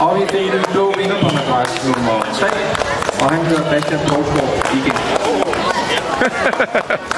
Og vi deler den blå vinder på madras nummer 3, og han hedder Bastian Korsgaard igen.